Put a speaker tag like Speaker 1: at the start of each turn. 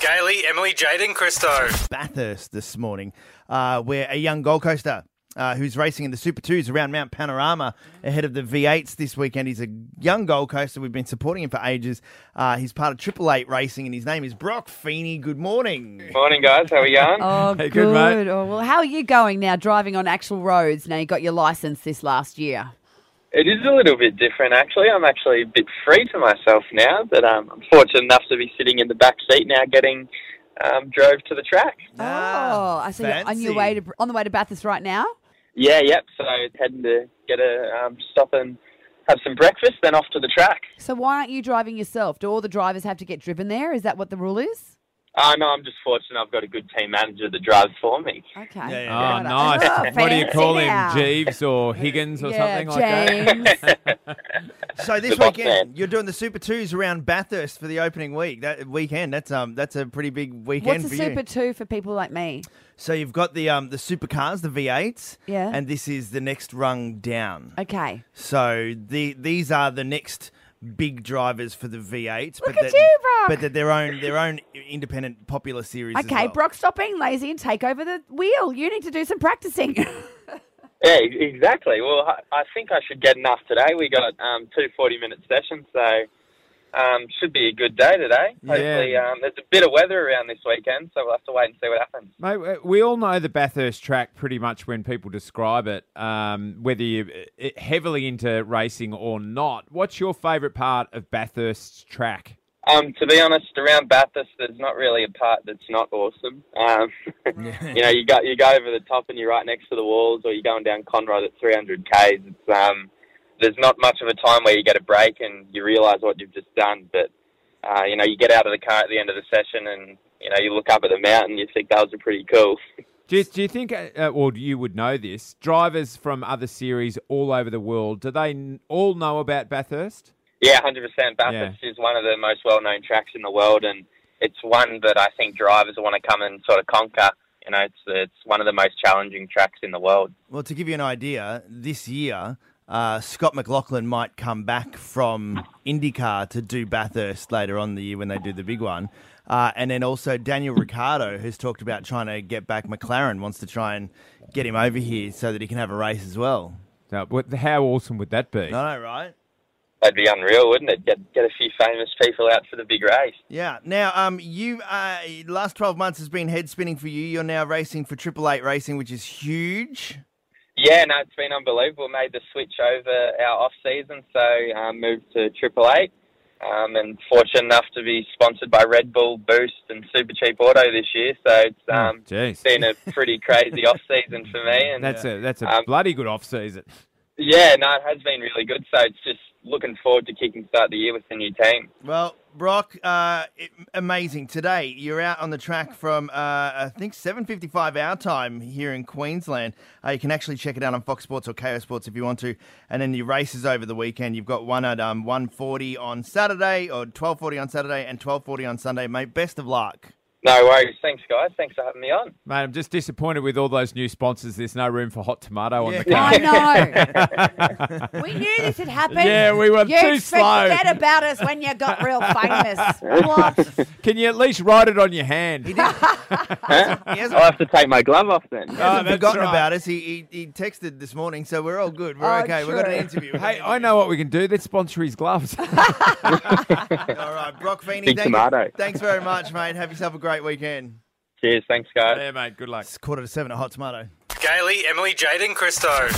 Speaker 1: Gailey, Emily, Jaden, Christo.
Speaker 2: Bathurst this morning, uh, where a young Gold Coaster uh, who's racing in the Super Twos around Mount Panorama ahead of the V8s this weekend. He's a young Gold Coaster. We've been supporting him for ages. Uh, he's part of Triple Eight Racing, and his name is Brock Feeney. Good morning.
Speaker 3: Morning, guys. How are we going?
Speaker 4: Oh,
Speaker 5: Hey,
Speaker 4: good.
Speaker 5: good, mate.
Speaker 4: Oh, well, how are you going now driving on actual roads? Now you got your license this last year.
Speaker 3: It is a little bit different, actually. I'm actually a bit free to myself now, but um, I'm fortunate enough to be sitting in the back seat now, getting um, drove to the track.
Speaker 4: oh, I see. You're on your way to on the way to Bathurst right now.
Speaker 3: Yeah, yep. So heading to get a um, stop and have some breakfast, then off to the track.
Speaker 4: So why aren't you driving yourself? Do all the drivers have to get driven there? Is that what the rule is?
Speaker 3: Uh, no, I'm just fortunate I've got a good team manager that drives for me.
Speaker 4: Okay.
Speaker 2: Yeah, yeah,
Speaker 5: Oh, nice.
Speaker 4: Oh,
Speaker 5: what do you
Speaker 4: fancy
Speaker 5: call
Speaker 4: now.
Speaker 5: him? Jeeves or Higgins or
Speaker 4: yeah,
Speaker 5: something like that?
Speaker 4: James.
Speaker 2: So this
Speaker 3: The boss
Speaker 2: weekend,
Speaker 3: man.
Speaker 2: you're doing the Super Twos around Bathurst for the opening week. That weekend, that's um, that's a pretty big weekend
Speaker 4: What's
Speaker 2: for
Speaker 4: a
Speaker 2: you.
Speaker 4: Super Two for people like me?
Speaker 2: So you've got the um, the supercars, the V8s,
Speaker 4: Yeah.
Speaker 2: and this is the next rung down.
Speaker 4: Okay.
Speaker 2: So the these are the next big drivers for the V8s.
Speaker 4: Look
Speaker 2: but
Speaker 4: at
Speaker 2: they're-
Speaker 4: you, Brock.
Speaker 2: But they're their own their own independent popular series. as
Speaker 4: Okay,
Speaker 2: well.
Speaker 4: Brock, stop being lazy and take over the wheel. You need to do some practicing.
Speaker 3: Yeah, exactly. Well, I, I think I should get enough today. We got um, two 40-minute sessions, so um, should be a good day today.
Speaker 5: Yeah.
Speaker 3: Hopefully, um, there's a bit of weather around this weekend, so we'll have to wait and see what happens.
Speaker 5: Mate, we all know the Bathurst track pretty much when people describe it, um, whether you're heavily into racing or not. What's your favourite part of Bathurst's track?
Speaker 3: Um, to be honest, around Bathurst, there's not really a part that's not awesome. Um, you know, you go you go over the top and you're right next to the walls, or you're going down Conrod at 300 k's. It's um, there's not much of a time where you get a break and you realise what you've just done. But uh, you know, you get out of the car at the end of the session and you know you look up at the mountain, you think that was pretty cool.
Speaker 5: Do you, do you think, uh, uh, or you would know this, drivers from other series all over the world, do they n- all know about Bathurst?
Speaker 3: Yeah, hundred percent. Bathurst is one of the most well-known tracks in the world, and it's one that I think drivers want to come and sort of conquer. You know, it's it's one of the most challenging tracks in the world.
Speaker 2: Well, to give you an idea, this year, uh, Scott McLaughlin might come back from IndyCar to do Bathurst later on in the year when they do the big one. Uh, and then also Daniel Ricciardo has talked about trying to get back McLaren, wants to try and get him over here so that he can have a race as well.
Speaker 5: Now, how awesome would that be?
Speaker 2: I know, right?
Speaker 3: That'd be unreal, wouldn't it? Get get a few famous people out for the big race.
Speaker 2: Yeah. Now, um, you uh, last twelve months has been head spinning for you. You're now racing for Triple Eight Racing, which is huge.
Speaker 3: Yeah, no, it's been unbelievable. Made the switch over our off season, so um, moved to Triple Eight, um, and fortunate enough to be sponsored by Red Bull, Boost, and Super Cheap Auto this year. So it's um,
Speaker 5: Jeez.
Speaker 3: been a pretty crazy off season for me. And
Speaker 5: That's a that's a
Speaker 3: Um,
Speaker 5: bloody good off season.
Speaker 3: Yeah, no, it has been really good. So it's just looking forward to kicking start the year with the new team.
Speaker 2: Well, Brock, uh, it, amazing today. You're out on the track from uh, I think 7:55 our time here in Queensland. Uh, you can actually check it out on Fox Sports or Kayo Sports if you want to. And then your races over the weekend. You've got one at um, 1:40 on Saturday or 12:40 on Saturday and 12:40 on Sunday. Mate, best of luck.
Speaker 3: No worries. Thanks, guys. Thanks for having me on.
Speaker 5: Mate, I'm just disappointed with all those new sponsors. There's no room for hot tomato on the
Speaker 4: Yeah,
Speaker 5: I
Speaker 4: know. we knew this had happened.
Speaker 5: Yeah, we were
Speaker 4: you
Speaker 5: too slow.
Speaker 4: Forget about us when you got real famous. what?
Speaker 5: Can you at least write it on your hand?
Speaker 2: He, did,
Speaker 3: Huh?
Speaker 2: he hasn't,
Speaker 3: I'll have to take my glove off then.
Speaker 2: he oh, hasn't
Speaker 5: Oh,
Speaker 2: forgotten
Speaker 5: right.
Speaker 2: about us. He, he he texted this morning, so we're all good. We're
Speaker 4: Oh,
Speaker 2: okay. We've got an interview.
Speaker 5: Hey, I know what we can do. Let's sponsor his gloves.
Speaker 2: All right, Brock Feeney.
Speaker 3: Big
Speaker 2: thank
Speaker 3: tomato.
Speaker 2: You, thanks very much, mate. Have yourself a great weekend.
Speaker 3: Cheers. Thanks, guys.
Speaker 5: yeah, mate. Good luck.
Speaker 2: It's quarter to seven at Hot Tomato.
Speaker 1: Gailey, Emily, Jaden, Christo.